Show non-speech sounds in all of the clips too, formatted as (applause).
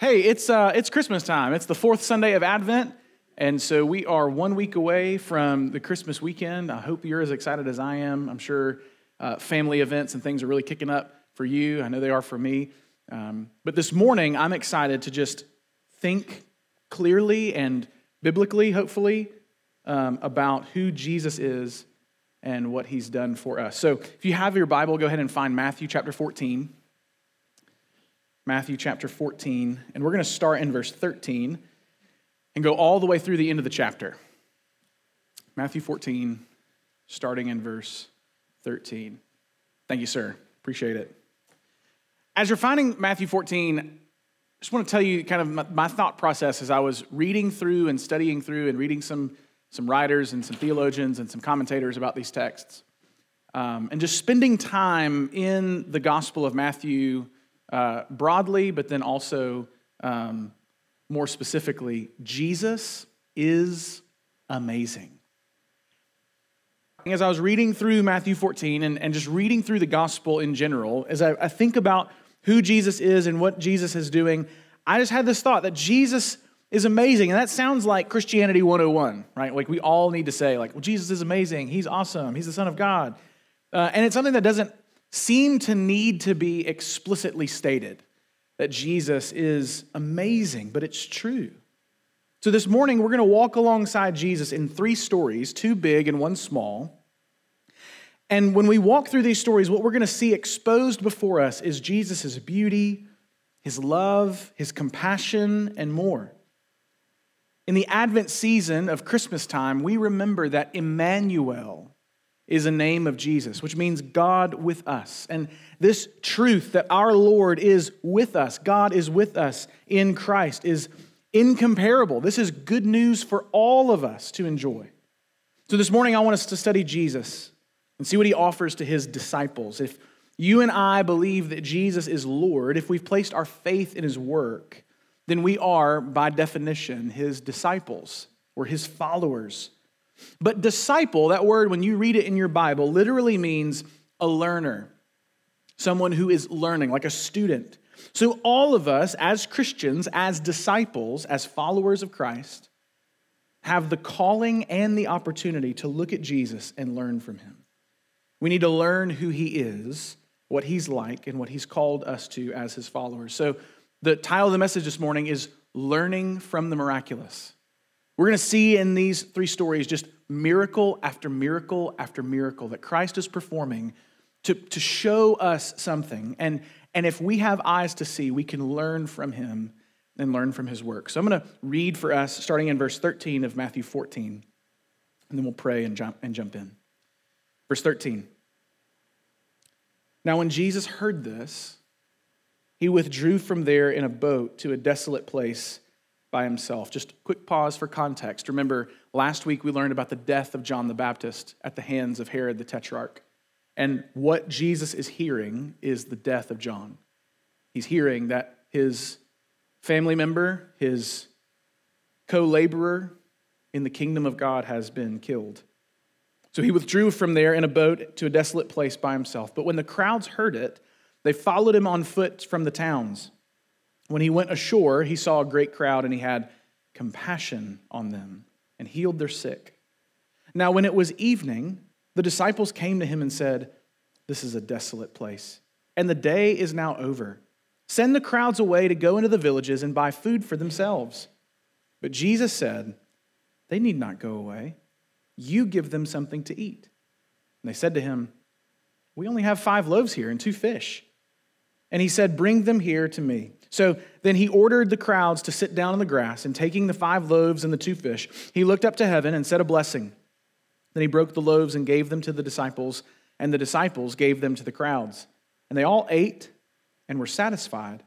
Hey, it's, uh, it's Christmas time. It's the fourth Sunday of Advent. And so we are one week away from the Christmas weekend. I hope you're as excited as I am. I'm sure uh, family events and things are really kicking up for you. I know they are for me. Um, but this morning, I'm excited to just think clearly and biblically, hopefully, um, about who Jesus is and what he's done for us. So if you have your Bible, go ahead and find Matthew chapter 14. Matthew chapter 14, and we're going to start in verse 13 and go all the way through the end of the chapter. Matthew 14, starting in verse 13. Thank you, sir. Appreciate it. As you're finding Matthew 14, I just want to tell you kind of my, thought process as I was reading through and studying through and reading some, some writers and some theologians and some commentators about these texts. Um, and just spending time in the Gospel of Matthew uh, broadly, but then also um, more specifically, Jesus is amazing. As I was reading through Matthew 14 and, and just reading through the gospel in general, as I, I think about who Jesus is and what Jesus is doing, I just had this thought that Jesus is amazing. And that sounds like Christianity 101, right? Like we all need to say, like, well, Jesus is amazing. He's awesome. He's the Son of God. Uh, and it's something that doesn't seem to need to be explicitly stated that Jesus is amazing, but it's true. So this morning, we're going to walk alongside Jesus in three stories, two big and one small. And when we walk through these stories, what we're going to see exposed before us is Jesus' beauty, his love, his compassion, and more. In the Advent season of Christmas time, we remember that Emmanuel, is a name of Jesus, which means God with us. And this truth that our Lord is with us, God is with us in Christ, is incomparable. This is good news for all of us to enjoy. So this morning, I want us to study Jesus and see what he offers to his disciples. If you and I believe that Jesus is Lord, if we've placed our faith in his work, then we are, by definition, his disciples or his followers. But disciple, that word, when you read it in your Bible, literally means a learner, someone who is learning, like a student. So, all of us as Christians, as disciples, as followers of Christ, have the calling and the opportunity to look at Jesus and learn from him. We need to learn who he is, what he's like, and what he's called us to as his followers. So, the title of the message this morning is Learning from the Miraculous. We're going to see in these three stories just miracle after miracle after miracle that Christ is performing to, to show us something. And, and if we have eyes to see, we can learn from him and learn from his work. So I'm going to read for us, starting in verse 13 of Matthew 14, and then we'll pray and jump, and jump in. Verse 13. Now, when Jesus heard this, he withdrew from there in a boat to a desolate place by himself. Just a quick pause for context. Remember, last week we learned about the death of John the Baptist at the hands of Herod the Tetrarch. And what Jesus is hearing is the death of John. He's hearing that his family member, his co laborer in the kingdom of God, has been killed. So he withdrew from there in a boat to a desolate place by himself. But when the crowds heard it, they followed him on foot from the towns. When he went ashore, he saw a great crowd and he had compassion on them and healed their sick. Now, when it was evening, the disciples came to him and said, This is a desolate place, and the day is now over. Send the crowds away to go into the villages and buy food for themselves. But Jesus said, They need not go away. You give them something to eat. And they said to him, We only have five loaves here and two fish. And he said, Bring them here to me. So then he ordered the crowds to sit down on the grass, and taking the five loaves and the two fish, he looked up to heaven and said a blessing. Then he broke the loaves and gave them to the disciples, and the disciples gave them to the crowds. And they all ate and were satisfied.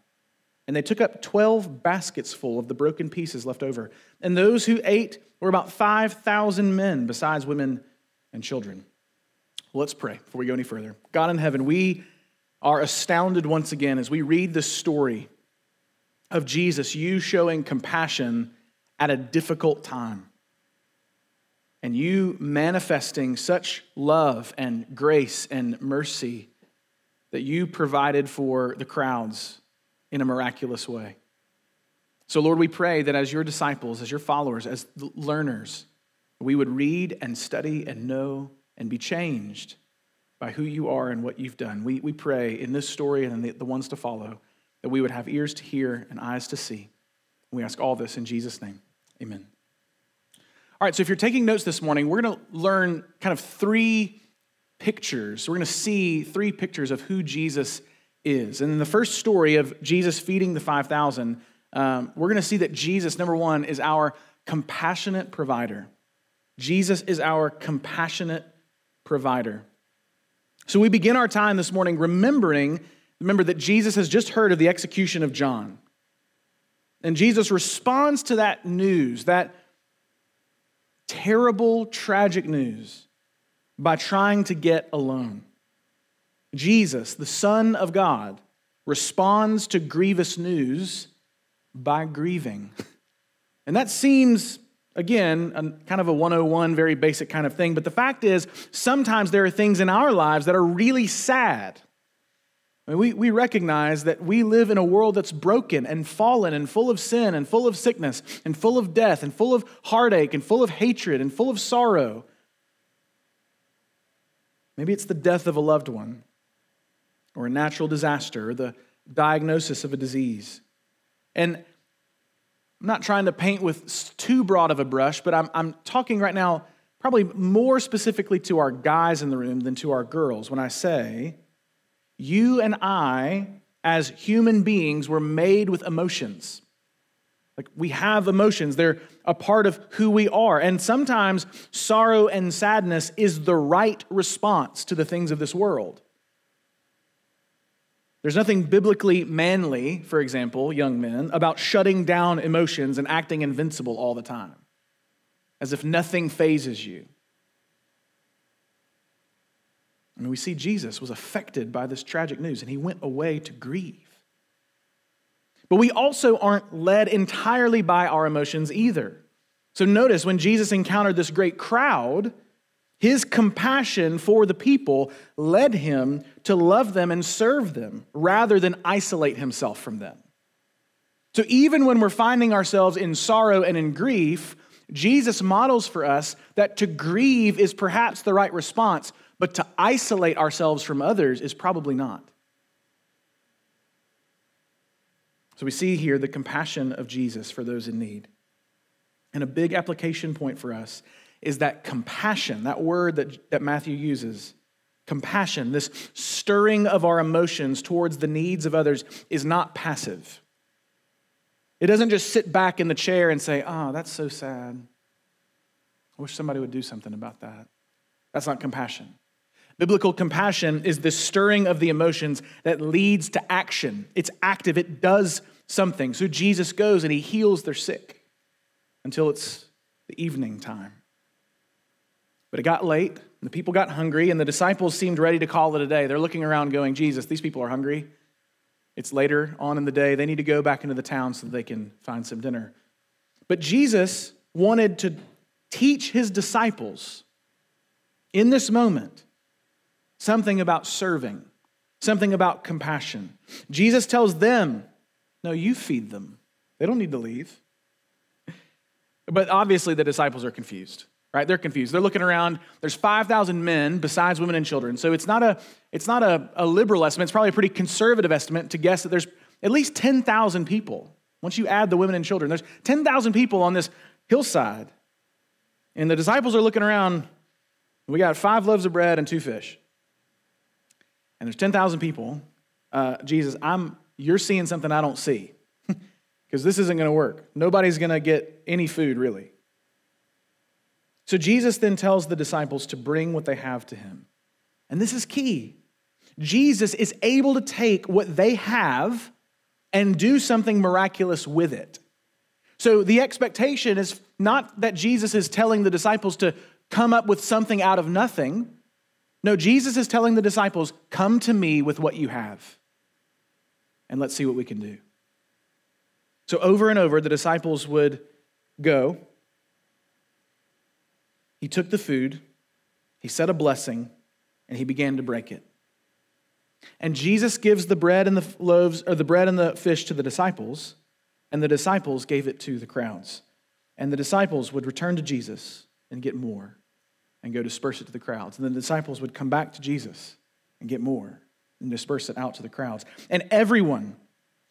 And they took up 12 baskets full of the broken pieces left over. And those who ate were about 5,000 men, besides women and children. Let's pray before we go any further. God in heaven, we are astounded once again as we read this story of Jesus, you showing compassion at a difficult time. And you manifesting such love and grace and mercy that you provided for the crowds in a miraculous way. So, Lord, we pray that as your disciples, as your followers, as learners, we would read and study and know and be changed by who you are and what you've done. We, we pray in this story and in the, the ones to follow that we would have ears to hear and eyes to see. We ask all this in Jesus' name. Amen. All right, so if you're taking notes this morning, we're going to learn kind of three pictures. We're going to see three pictures of who Jesus is. And in the first story of Jesus feeding the 5,000, um, we're going to see that Jesus, number one, is our compassionate provider. Jesus is our compassionate provider. So we begin our time this morning remembering, remember that Jesus has just heard of the execution of John. And Jesus responds to that news, that terrible, tragic news, by trying to get alone. Jesus, the Son of God, responds to grievous news by grieving. (laughs) And that seems Again, a, kind of a 101, very basic kind of thing. But the fact is, sometimes there are things in our lives that are really sad. I mean, we, we recognize that we live in a world that's broken and fallen and full of sin and full of sickness and full of death and full of heartache and full of hatred and full of sorrow. Maybe it's the death of a loved one or a natural disaster or the diagnosis of a disease. And I'm not trying to paint with too broad of a brush, but I'm, I'm talking right now probably more specifically to our guys in the room than to our girls when I say, you and I, as human beings, were made with emotions. Like we have emotions, they're a part of who we are. And sometimes sorrow and sadness is the right response to the things of this world. There's nothing biblically manly, for example, young men, about shutting down emotions and acting invincible all the time, as if nothing fazes you. I mean, we see Jesus was affected by this tragic news and he went away to grieve. But we also aren't led entirely by our emotions either. So notice when Jesus encountered this great crowd, his compassion for the people led him to love them and serve them rather than isolate himself from them. So even when we're finding ourselves in sorrow and in grief, Jesus models for us that to grieve is perhaps the right response, but to isolate ourselves from others is probably not. So we see here the compassion of Jesus for those in need. And a big application point for us is that compassion, that word that, that Matthew uses, compassion, this stirring of our emotions towards the needs of others, is not passive. It doesn't just sit back in the chair and say, oh, that's so sad. I wish somebody would do something about that. That's not compassion. Biblical compassion is the stirring of the emotions that leads to action. It's active, it does something. So Jesus goes and he heals their sick until it's the evening time. But it got late, and the people got hungry, and the disciples seemed ready to call it a day. They're looking around going, Jesus, these people are hungry. It's later on in the day. They need to go back into the town so they can find some dinner. But Jesus wanted to teach his disciples in this moment something about serving, something about compassion. Jesus tells them, No, you feed them. They don't need to leave. But obviously, the disciples are confused right? They're confused. They're looking around. There's 5,000 men besides women and children. So it's not, a, it's not a, a liberal estimate. It's probably a pretty conservative estimate to guess that there's at least 10,000 people. Once you add the women and children, there's 10,000 people on this hillside. And the disciples are looking around. We got five loaves of bread and two fish. And there's 10,000 people. Uh, Jesus, I'm, you're seeing something I don't see (laughs) because this isn't going to work. Nobody's going to get any food, really. So Jesus then tells the disciples to bring what they have to him. And this is key. Jesus is able to take what they have and do something miraculous with it. So the expectation is not that Jesus is telling the disciples to come up with something out of nothing. No, Jesus is telling the disciples, come to me with what you have, and let's see what we can do. So over and over, the disciples would go he took the food, he said a blessing, and he began to break it. And Jesus gives the bread and the loaves, or the bread and the fish to the disciples. and the disciples gave it to the crowds. And the disciples would return to Jesus and get more and go disperse it to the crowds. And the disciples would come back to Jesus and get more and disperse it out to the crowds. And everyone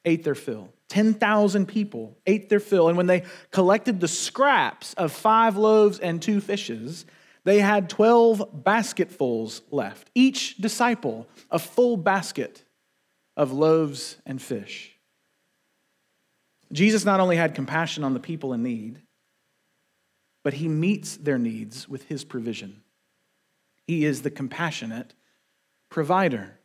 ate their fill. 10,000 people ate their fill. And when they collected the scraps of five loaves and two fishes, they had 12 basketfuls left, each disciple a full basket of loaves and fish. Jesus not only had compassion on the people in need, but he meets their needs with his provision. He is the compassionate provider.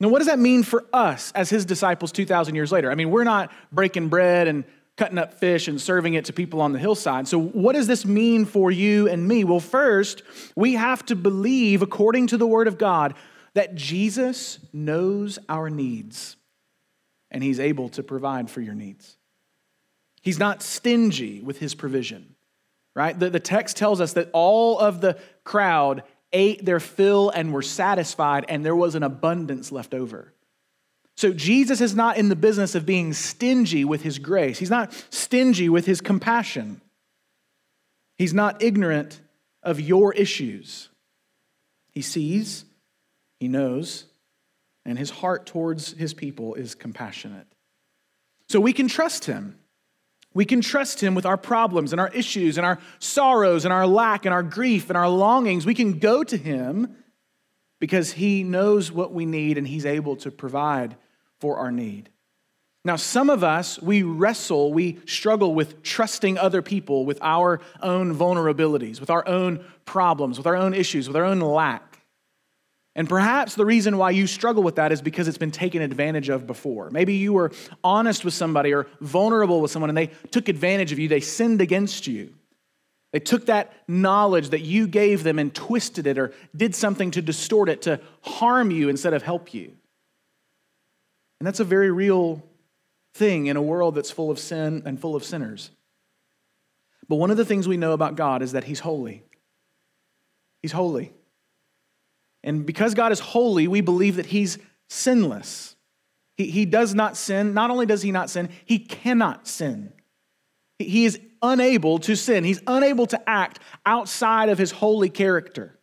Now, what does that mean for us as his disciples 2,000 years later? I mean, we're not breaking bread and cutting up fish and serving it to people on the hillside. So, what does this mean for you and me? Well, first, we have to believe, according to the Word of God, that Jesus knows our needs and he's able to provide for your needs. He's not stingy with his provision, right? The, the text tells us that all of the crowd ate their fill and were satisfied, and there was an abundance left over. So Jesus is not in the business of being stingy with his grace. He's not stingy with his compassion. He's not ignorant of your issues. He sees, he knows, and his heart towards his people is compassionate. So we can trust him. We can trust Him with our problems and our issues and our sorrows and our lack and our grief and our longings. We can go to Him because He knows what we need and He's able to provide for our need. Now, some of us, we wrestle, we struggle with trusting other people with our own vulnerabilities, with our own problems, with our own issues, with our own lack. And perhaps the reason why you struggle with that is because it's been taken advantage of before. Maybe you were honest with somebody or vulnerable with someone and they took advantage of you, they sinned against you. They took that knowledge that you gave them and twisted it or did something to distort it to harm you instead of help you. And that's a very real thing in a world that's full of sin and full of sinners. But one of the things we know about God is that He's holy. He's holy. And because God is holy, we believe that He's sinless. He, he does not sin. Not only does He not sin, He cannot sin. He is unable to sin. He's unable to act outside of His holy character,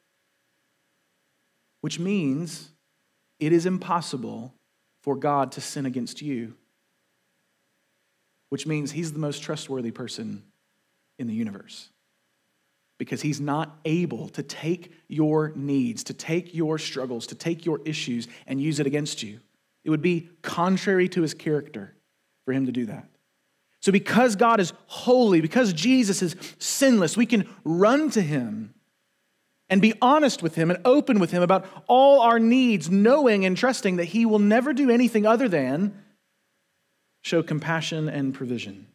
which means it is impossible for God to sin against you, which means He's the most trustworthy person in the universe because he's not able to take your needs, to take your struggles, to take your issues and use it against you. It would be contrary to his character for him to do that. So, because God is holy, because Jesus is sinless, we can run to him and be honest with him and open with him about all our needs, knowing and trusting that he will never do anything other than show compassion and provision.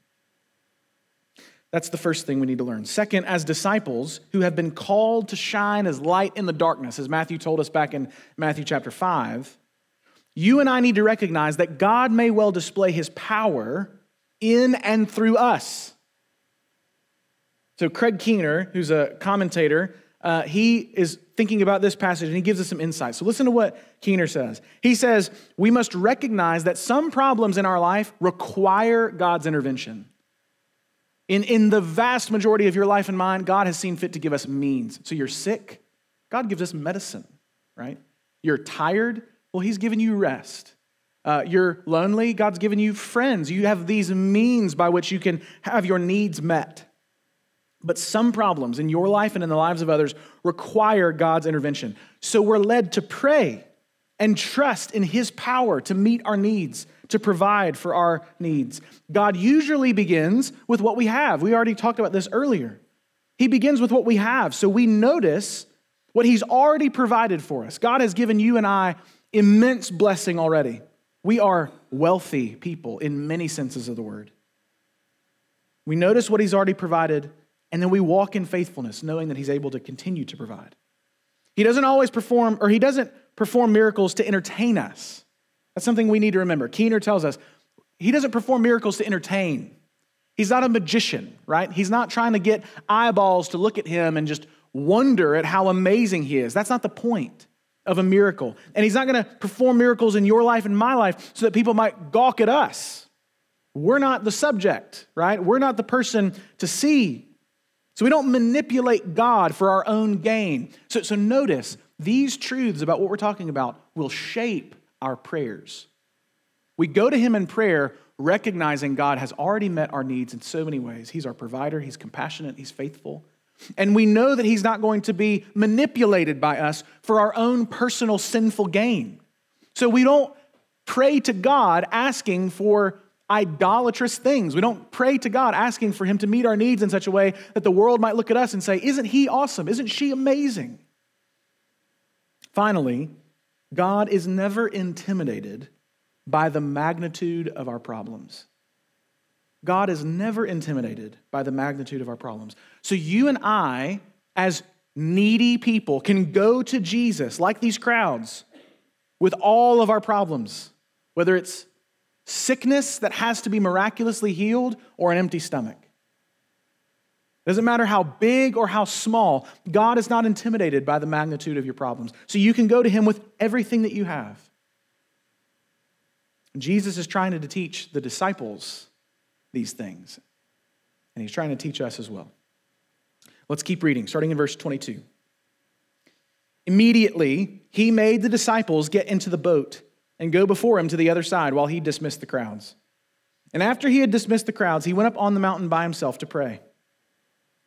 That's the first thing we need to learn. Second, as disciples who have been called to shine as light in the darkness, as Matthew told us back in Matthew chapter 5, you and I need to recognize that God may well display his power in and through us. So, Craig Keener, who's a commentator, uh, he is thinking about this passage and he gives us some insight. So, listen to what Keener says. He says, We must recognize that some problems in our life require God's intervention. In, in the vast majority of your life and mine, God has seen fit to give us means. So you're sick, God gives us medicine, right? You're tired, well, He's given you rest. Uh, you're lonely, God's given you friends. You have these means by which you can have your needs met. But some problems in your life and in the lives of others require God's intervention. So we're led to pray and trust in His power to meet our needs to provide for our needs. God usually begins with what we have. We already talked about this earlier. He begins with what we have. So we notice what He's already provided for us. God has given you and I immense blessing already. We are wealthy people in many senses of the word. We notice what He's already provided, and then we walk in faithfulness, knowing that He's able to continue to provide. He doesn't always perform, or He doesn't perform miracles to entertain us. That's something we need to remember. Keener tells us he doesn't perform miracles to entertain. He's not a magician, right? He's not trying to get eyeballs to look at him and just wonder at how amazing he is. That's not the point of a miracle. And he's not going to perform miracles in your life and my life so that people might gawk at us. we're not the subject, right? We're not the person to see. So we don't manipulate God for our own gain. So, so notice these truths about what we're talking about will shape our prayers. We go to Him in prayer recognizing God has already met our needs in so many ways. He's our provider, He's compassionate, He's faithful. And we know that He's not going to be manipulated by us for our own personal sinful gain. So we don't pray to God asking for idolatrous things. We don't pray to God asking for Him to meet our needs in such a way that the world might look at us and say, Isn't He awesome? Isn't she amazing? Finally, God is never intimidated by the magnitude of our problems. God is never intimidated by the magnitude of our problems. So you and I, as needy people, can go to Jesus like these crowds with all of our problems, whether it's sickness that has to be miraculously healed or an empty stomach. Doesn't matter how big or how small, God is not intimidated by the magnitude of your problems. So you can go to Him with everything that you have. Jesus is trying to teach the disciples these things, and He's trying to teach us as well. Let's keep reading, starting in verse 22. Immediately, He made the disciples get into the boat and go before Him to the other side while He dismissed the crowds. And after He had dismissed the crowds, He went up on the mountain by Himself to pray.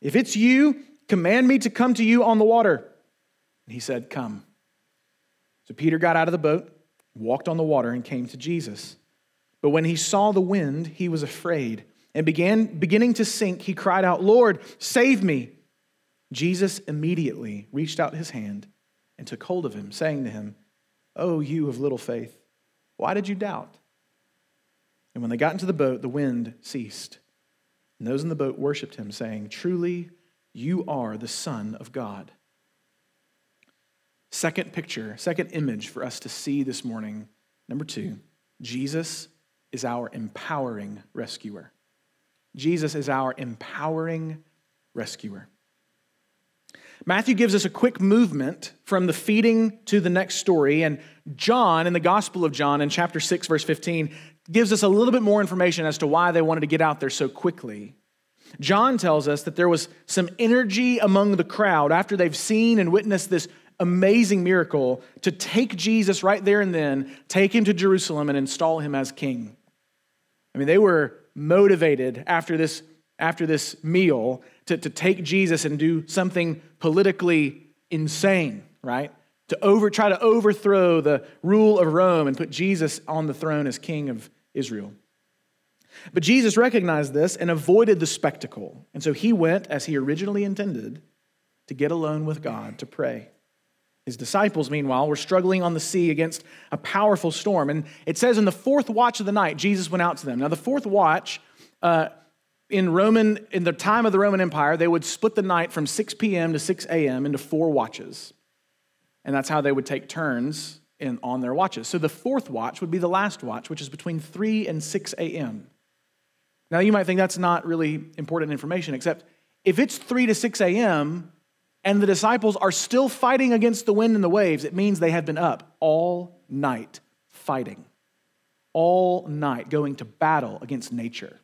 if it's you, command me to come to you on the water. And he said, Come. So Peter got out of the boat, walked on the water, and came to Jesus. But when he saw the wind, he was afraid. And began beginning to sink, he cried out, Lord, save me. Jesus immediately reached out his hand and took hold of him, saying to him, Oh, you of little faith, why did you doubt? And when they got into the boat, the wind ceased and those in the boat worshiped him, saying, Truly, you are the Son of God. Second picture, second image for us to see this morning. Number two, Jesus is our empowering rescuer. Jesus is our empowering rescuer. Matthew gives us a quick movement from the feeding to the next story, and John, in the Gospel of John, in chapter 6, verse 15, gives us a little bit more information as to why they wanted to get out there so quickly. John tells us that there was some energy among the crowd after they've seen and witnessed this amazing miracle to take Jesus right there and then, take him to Jerusalem and install him as king. I mean, they were motivated after this, after this meal to, to take Jesus and do something politically insane, right? To over, try to overthrow the rule of Rome and put Jesus on the throne as king of Israel. But Jesus recognized this and avoided the spectacle. And so he went, as he originally intended, to get alone with God to pray. His disciples, meanwhile, were struggling on the sea against a powerful storm. And it says in the fourth watch of the night, Jesus went out to them. Now, the fourth watch, uh, in Roman, in the time of the Roman Empire, they would split the night from 6 p.m. to 6 a.m. into four watches. And that's how they would take turns in, on their watches. So the fourth watch would be the last watch, which is between 3 and 6 a.m. Now, you might think that's not really important information, except if it's 3 to 6 a.m. and the disciples are still fighting against the wind and the waves, it means they have been up all night fighting, all night going to battle against nature.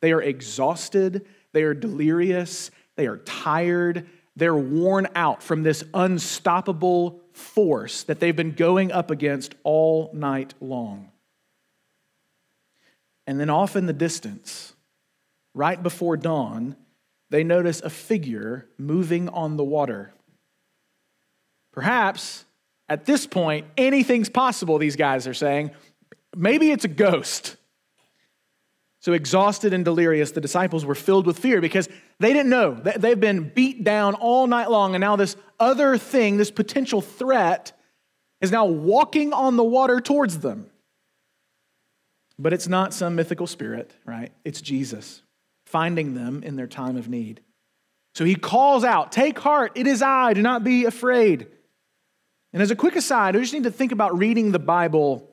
They are exhausted, they are delirious, they are tired, they're worn out from this unstoppable force that they've been going up against all night long. And then off in the distance, right before dawn, they notice a figure moving on the water. Perhaps at this point, anything's possible, these guys are saying. Maybe it's a ghost. So, exhausted and delirious, the disciples were filled with fear because they didn't know. They've been beat down all night long, and now this other thing, this potential threat, is now walking on the water towards them. But it's not some mythical spirit, right? It's Jesus finding them in their time of need. So he calls out, Take heart, it is I, do not be afraid. And as a quick aside, we just need to think about reading the Bible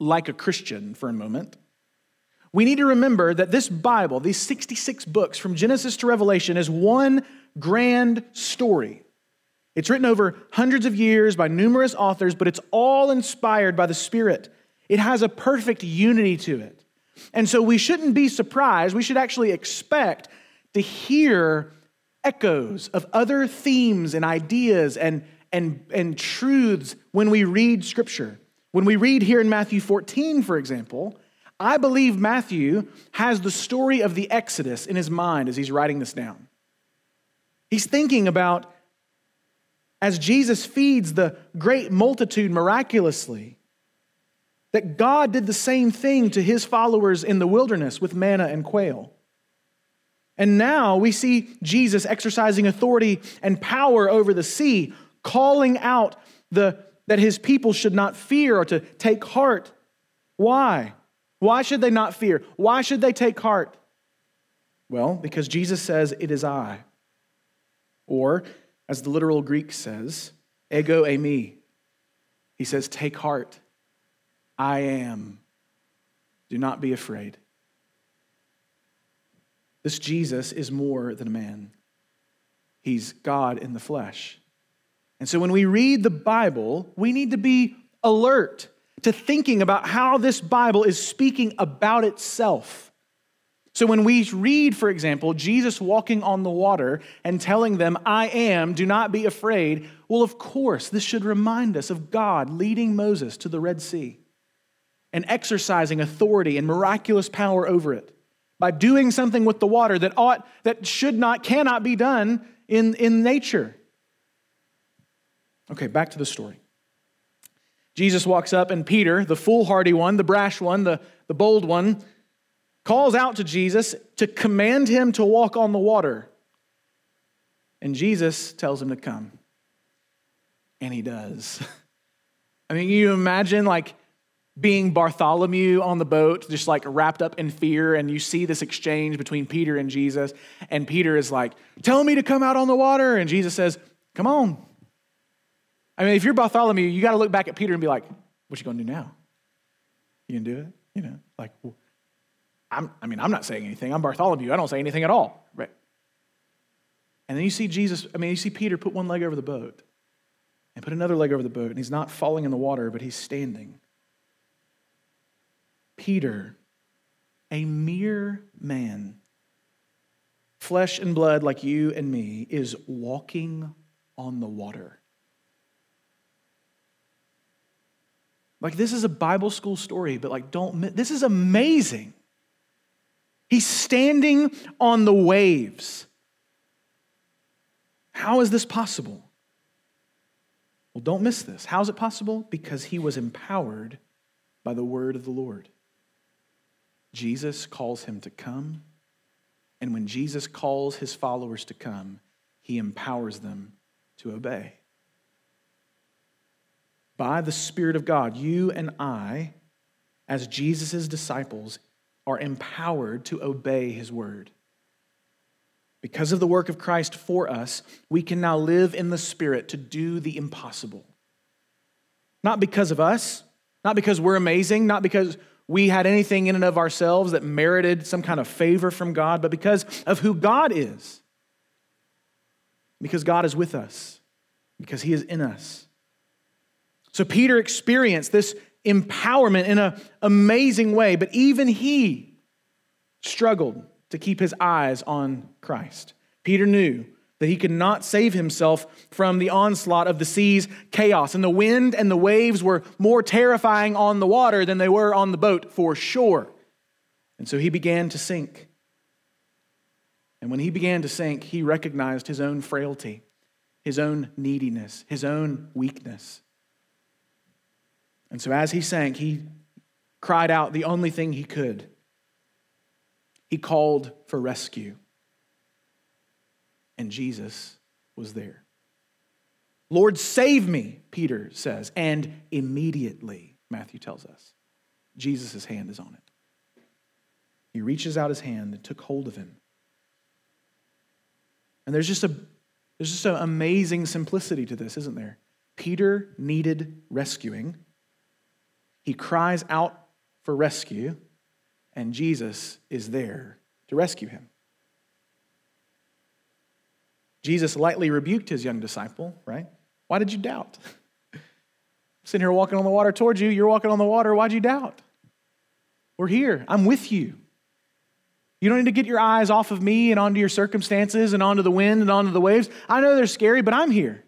like a Christian for a moment. We need to remember that this Bible, these 66 books from Genesis to Revelation, is one grand story. It's written over hundreds of years by numerous authors, but it's all inspired by the Spirit. It has a perfect unity to it. And so we shouldn't be surprised. We should actually expect to hear echoes of other themes and ideas and, and, and truths when we read Scripture. When we read here in Matthew 14, for example, I believe Matthew has the story of the Exodus in his mind as he's writing this down. He's thinking about as Jesus feeds the great multitude miraculously, that God did the same thing to his followers in the wilderness with manna and quail. And now we see Jesus exercising authority and power over the sea, calling out the, that his people should not fear or to take heart. Why? Why should they not fear? Why should they take heart? Well, because Jesus says, It is I. Or as the literal Greek says, ego eimi. He says, Take heart. I am. Do not be afraid. This Jesus is more than a man, he's God in the flesh. And so when we read the Bible, we need to be alert to thinking about how this Bible is speaking about itself. So when we read, for example, Jesus walking on the water and telling them, I am, do not be afraid, well, of course, this should remind us of God leading Moses to the Red Sea and exercising authority and miraculous power over it by doing something with the water that ought, that should not, cannot be done in, in nature. Okay, back to the story. Jesus walks up, and Peter, the foolhardy one, the brash one, the, the bold one, calls out to Jesus to command him to walk on the water. And Jesus tells him to come. And he does. (laughs) I mean, you imagine like being Bartholomew on the boat, just like wrapped up in fear, and you see this exchange between Peter and Jesus. And Peter is like, Tell me to come out on the water. And Jesus says, Come on. I mean, if you're Bartholomew, you got to look back at Peter and be like, What you to do now? You gonna do it? You know, like, I'm, I mean, I'm not saying anything. I'm Bartholomew. I don't say anything at all. Right? And then you see Jesus, I mean, you see Peter put one leg over the boat and put another leg over the boat, and he's not falling in the water, but he's standing. Peter, a mere man, flesh and blood like you and me, is walking on the water. Like, this is a Bible school story, but like, don't, this is amazing. He's standing on the waves. How is this possible? Well, don't miss this. How is it possible? Because he was empowered by the word of the Lord. Jesus calls him to come, and when Jesus calls his followers to come, he empowers them to obey. By the Spirit of God, you and I, as Jesus' disciples, are empowered to obey his word. Because of the work of Christ for us, we can now live in the Spirit to do the impossible. Not because of us, not because we're amazing, not because we had anything in and of ourselves that merited some kind of favor from God, but because of who God is. Because God is with us, because He is in us. So Peter experienced this empowerment in an amazing way, but even he struggled to keep his eyes on Christ. Peter knew that he could not save himself from the onslaught of the sea's chaos, and the wind and the waves were more terrifying on the water than they were on the boat, for sure. And so he began to sink. And when he began to sink, he recognized his own frailty, his own neediness, his own weakness. And so as he sank, he cried out the only thing he could. He called for rescue. And Jesus was there. Lord, save me, Peter says. And immediately, Matthew tells us, Jesus' hand is on it. He reaches out his hand and took hold of him. And there's just a there's just an amazing simplicity to this, isn't there? Peter needed rescuing. He cries out for rescue, and Jesus is there to rescue him. Jesus lightly rebuked his young disciple, right? Why did you doubt? (laughs) sitting here walking on the water towards you. You're walking on the water. Why'd you doubt? We're here. I'm with you. You don't need to get your eyes off of me and onto your circumstances and onto the wind and onto the waves. I know they're scary, but I'm here.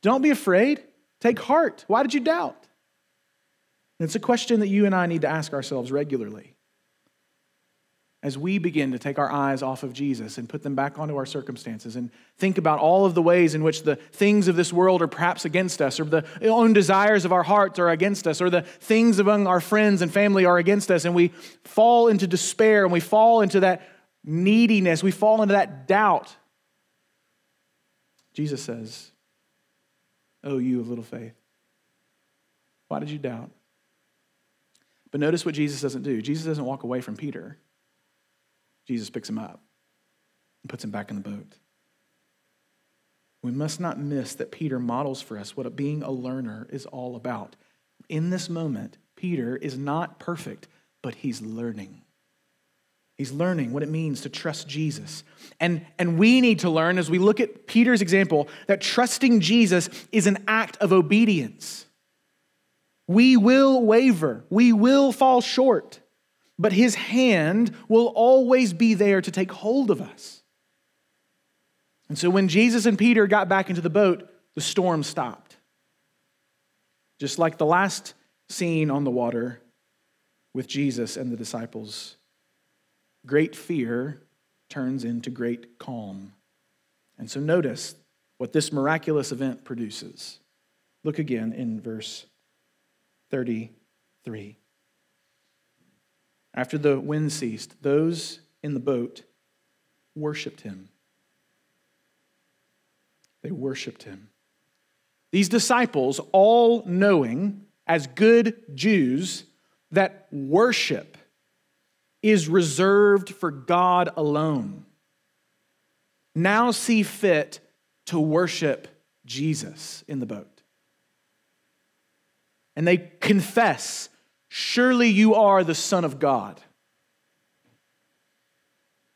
Don't be afraid. Take heart. Why did you doubt? It's a question that you and I need to ask ourselves regularly as we begin to take our eyes off of Jesus and put them back onto our circumstances and think about all of the ways in which the things of this world are perhaps against us, or the own desires of our hearts are against us, or the things among our friends and family are against us, and we fall into despair and we fall into that neediness, we fall into that doubt. Jesus says, Oh, you of little faith. Why did you doubt? But notice what Jesus doesn't do. Jesus doesn't walk away from Peter. Jesus picks him up and puts him back in the boat. We must not miss that Peter models for us what being a learner is all about. In this moment, Peter is not perfect, but he's learning. He's learning what it means to trust Jesus. And, and we need to learn, as we look at Peter's example, that trusting Jesus is an act of obedience. We will waver, we will fall short but his hand will always be there to take hold of us. And so when Jesus and Peter got back into the boat, the storm stopped. Just like the last scene on the water with Jesus and the disciples, great fear turns into great calm. And so notice what this miraculous event produces. Look again in verse 33. After the wind ceased, those in the boat worshiped him. They worshiped him. These disciples, all knowing as good Jews that worship is reserved for God alone, now see fit to worship Jesus in the boat. And they confess Surely you are the Son of God.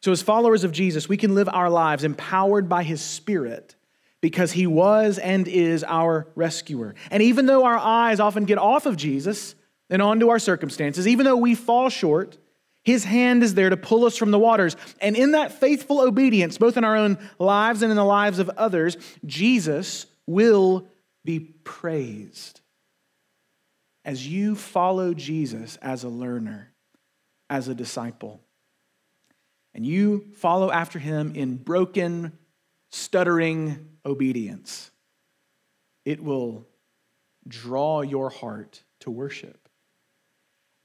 So, as followers of Jesus, we can live our lives empowered by His Spirit because He was and is our rescuer. And even though our eyes often get off of Jesus and onto our circumstances, even though we fall short, His hand is there to pull us from the waters. And in that faithful obedience, both in our own lives and in the lives of others, Jesus will be praised as you follow Jesus as a learner, as a disciple, and you follow after him in broken, stuttering obedience, it will draw your heart to worship.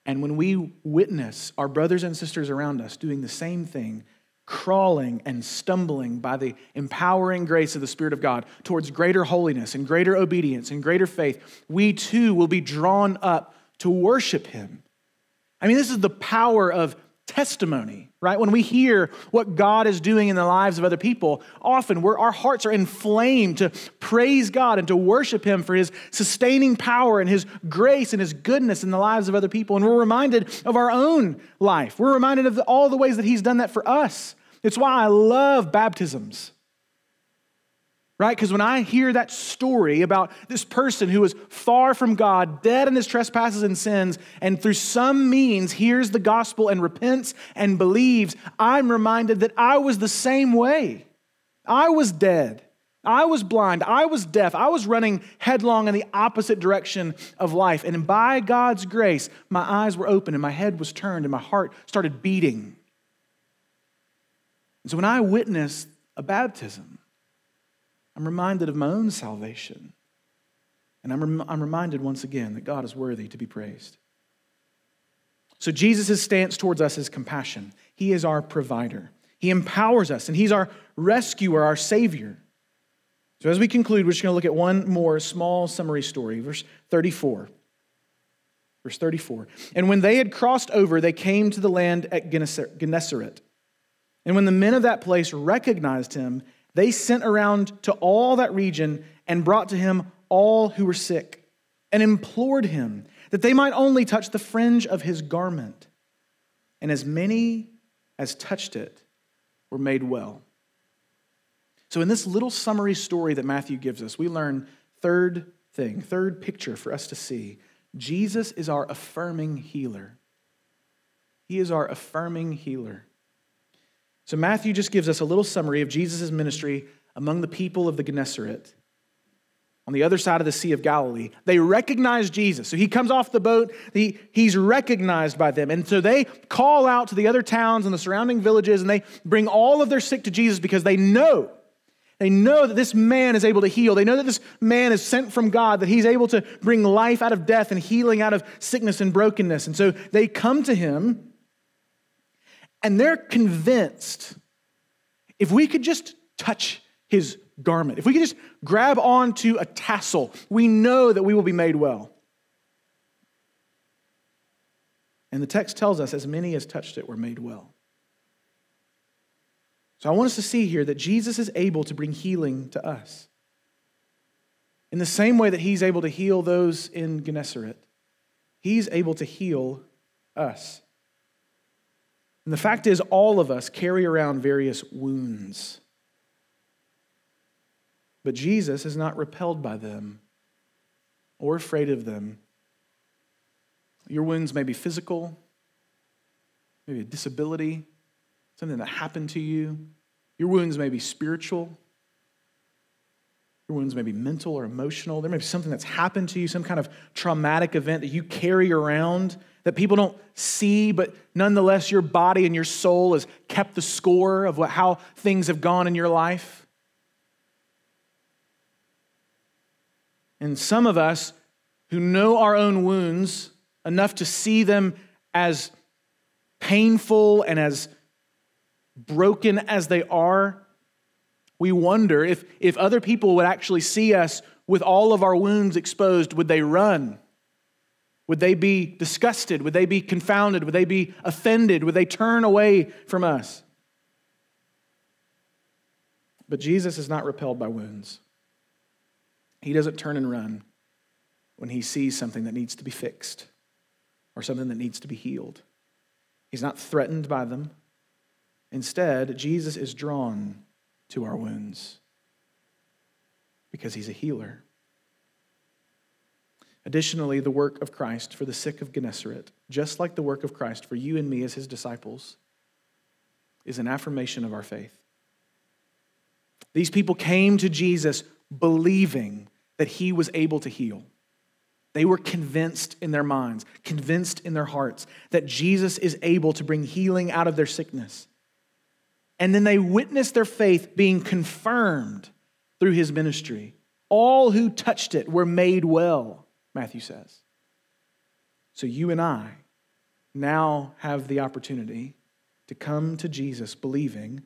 And when we witness our brothers and sisters around us doing the same thing, crawling and stumbling by the empowering grace of the Spirit of God towards greater holiness and greater obedience and greater faith, we too will be drawn up to worship Him. I mean, this is the power of testimony, right? When we hear what God is doing in the lives of other people, often we our hearts are inflamed to praise God and to worship Him for His sustaining power and His grace and His goodness in the lives of other people. And we're reminded of our own life. We're reminded of all the ways that He's done that for us. It's why I love baptisms. Right? Because when I hear that story about this person who was far from God, dead in his trespasses and sins, and through some means hears the gospel and repents and believes, I'm reminded that I was the same way. I was dead. I was blind. I was deaf. I was running headlong in the opposite direction of life. And by God's grace, my eyes were open and my head was turned and my heart started beating. And so when I witness a baptism, I'm reminded of my own salvation. And I'm, rem- I'm reminded once again that God is worthy to be praised. So Jesus' stance towards us is compassion. He is our provider. He empowers us, and He's our rescuer, our Savior. So as we conclude, we're just going to look at one more small summary story, verse 34. Verse 34. And when they had crossed over, they came to the land at Gennesaret. And when the men of that place recognized him, they sent around to all that region and brought to him all who were sick and implored him that they might only touch the fringe of his garment. And as many as touched it were made well. So, in this little summary story that Matthew gives us, we learn third thing, third picture for us to see. Jesus is our affirming healer. He is our affirming healer. So, Matthew just gives us a little summary of Jesus' ministry among the people of the Gennesaret on the other side of the Sea of Galilee. They recognize Jesus. So he comes off the boat, he, he's recognized by them. And so they call out to the other towns and the surrounding villages and they bring all of their sick to Jesus because they know. They know that this man is able to heal. They know that this man is sent from God, that he's able to bring life out of death and healing out of sickness and brokenness. And so they come to him and they're convinced if we could just touch his garment. If we could just grab onto a tassel, we know that we will be made well. And the text tells us, as many as touched it were made well. So I want us to see here that Jesus is able to bring healing to us. In the same way that he's able to heal those in Gennesaret, he's able to heal us. And the fact is, all of us carry around various wounds. But Jesus is not repelled by them or afraid of them. Your wounds may be physical, maybe a disability, something that happened to you. Your wounds may be spiritual. Your wounds may be mental or emotional. There may be something that's happened to you, some kind of traumatic event that you carry around that people don't see, but nonetheless, your body and your soul has kept the score of what, how things have gone in your life. And some of us who know our own wounds enough to see them as painful and as broken as they are, we wonder if, if other people would actually see us with all of our wounds exposed, would they run? Would they be disgusted? Would they be confounded? Would they be offended? Would they turn away from us? But Jesus is not repelled by wounds. He doesn't turn and run when he sees something that needs to be fixed or something that needs to be healed. He's not threatened by them. Instead, Jesus is drawn to our wounds because he's a healer. Additionally, the work of Christ for the sick of Gennesaret, just like the work of Christ for you and me as his disciples, is an affirmation of our faith. These people came to Jesus believing that he was able to heal. They were convinced in their minds, convinced in their hearts that Jesus is able to bring healing out of their sickness. And then they witnessed their faith being confirmed through his ministry. All who touched it were made well, Matthew says. So you and I now have the opportunity to come to Jesus believing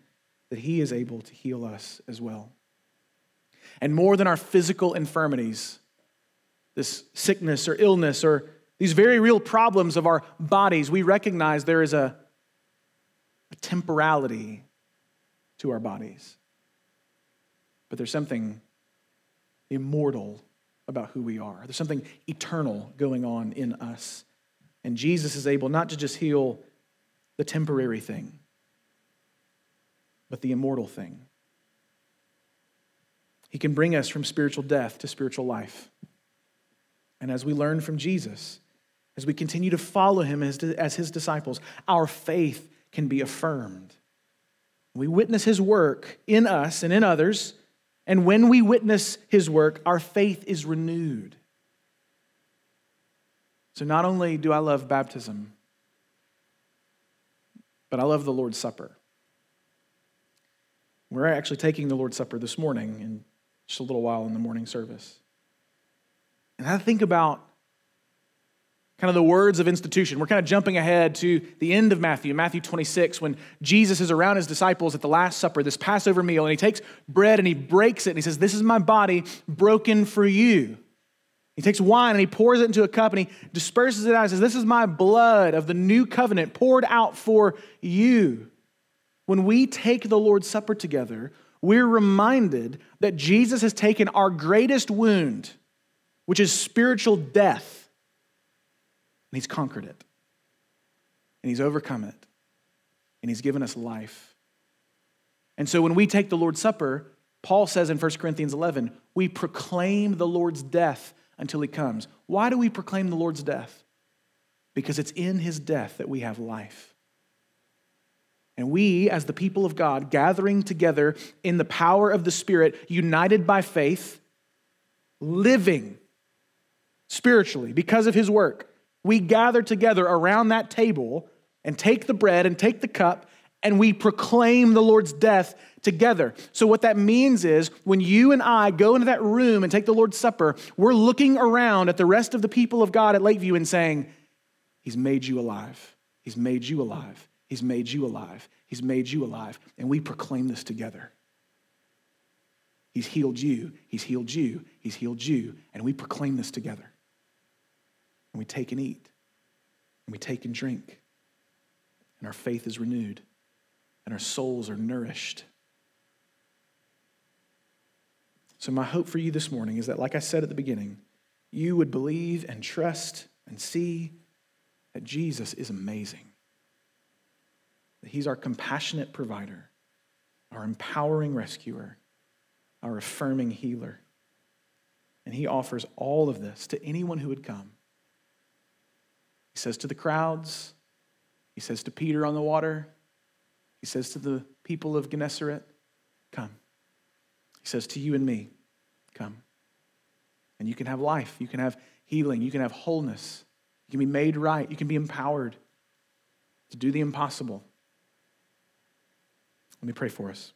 that he is able to heal us as well. And more than our physical infirmities, this sickness or illness or these very real problems of our bodies, we recognize there is a, a temporality to our bodies. But there's something immortal about who we are. There's something eternal going on in us. And Jesus is able not to just heal the temporary thing, but the immortal thing. He can bring us from spiritual death to spiritual life. And as we learn from Jesus, as we continue to follow him as, as his disciples, our faith can be affirmed. We witness his work in us and in others, and when we witness his work, our faith is renewed. So not only do I love baptism, but I love the Lord's Supper. We're actually taking the Lord's Supper this morning, in just a little while in the morning service. And I think about kind of the words of institution. We're kind of jumping ahead to the end of Matthew, Matthew 26, when Jesus is around his disciples at the Last Supper, this Passover meal, and he takes bread and he breaks it and he says, This is my body broken for you. He takes wine and he pours it into a cup and he disperses it out and says, This is my blood of the new covenant poured out for you. When we take the Lord's Supper together, we're reminded that Jesus has taken our greatest wound, which is spiritual death, and he's conquered it. And he's overcome it. And he's given us life. And so when we take the Lord's Supper, Paul says in 1 Corinthians 11, we proclaim the Lord's death until he comes. Why do we proclaim the Lord's death? Because it's in his death that we have life. And we, as the people of God, gathering together in the power of the Spirit, united by faith, living spiritually because of his work, we gather together around that table and take the bread and take the cup and we proclaim the Lord's death together. So, what that means is when you and I go into that room and take the Lord's Supper, we're looking around at the rest of the people of God at Lakeview and saying, He's made you alive. He's made you alive. He's made you alive. He's made you alive. And we proclaim this together. He's healed you. He's healed you. He's healed you. And we proclaim this together. And we take and eat. And we take and drink. And our faith is renewed and our souls are nourished. So, my hope for you this morning is that, like I said at the beginning, you would believe and trust and see that Jesus is amazing. That He's our compassionate provider, our empowering rescuer, our affirming healer. And He offers all of this to anyone who would come. He says to the crowds, He says to Peter on the water, he says to the people of Gennesaret, Come. He says to you and me, Come. And you can have life, you can have healing, you can have wholeness, you can be made right, you can be empowered to do the impossible. Let me pray for us.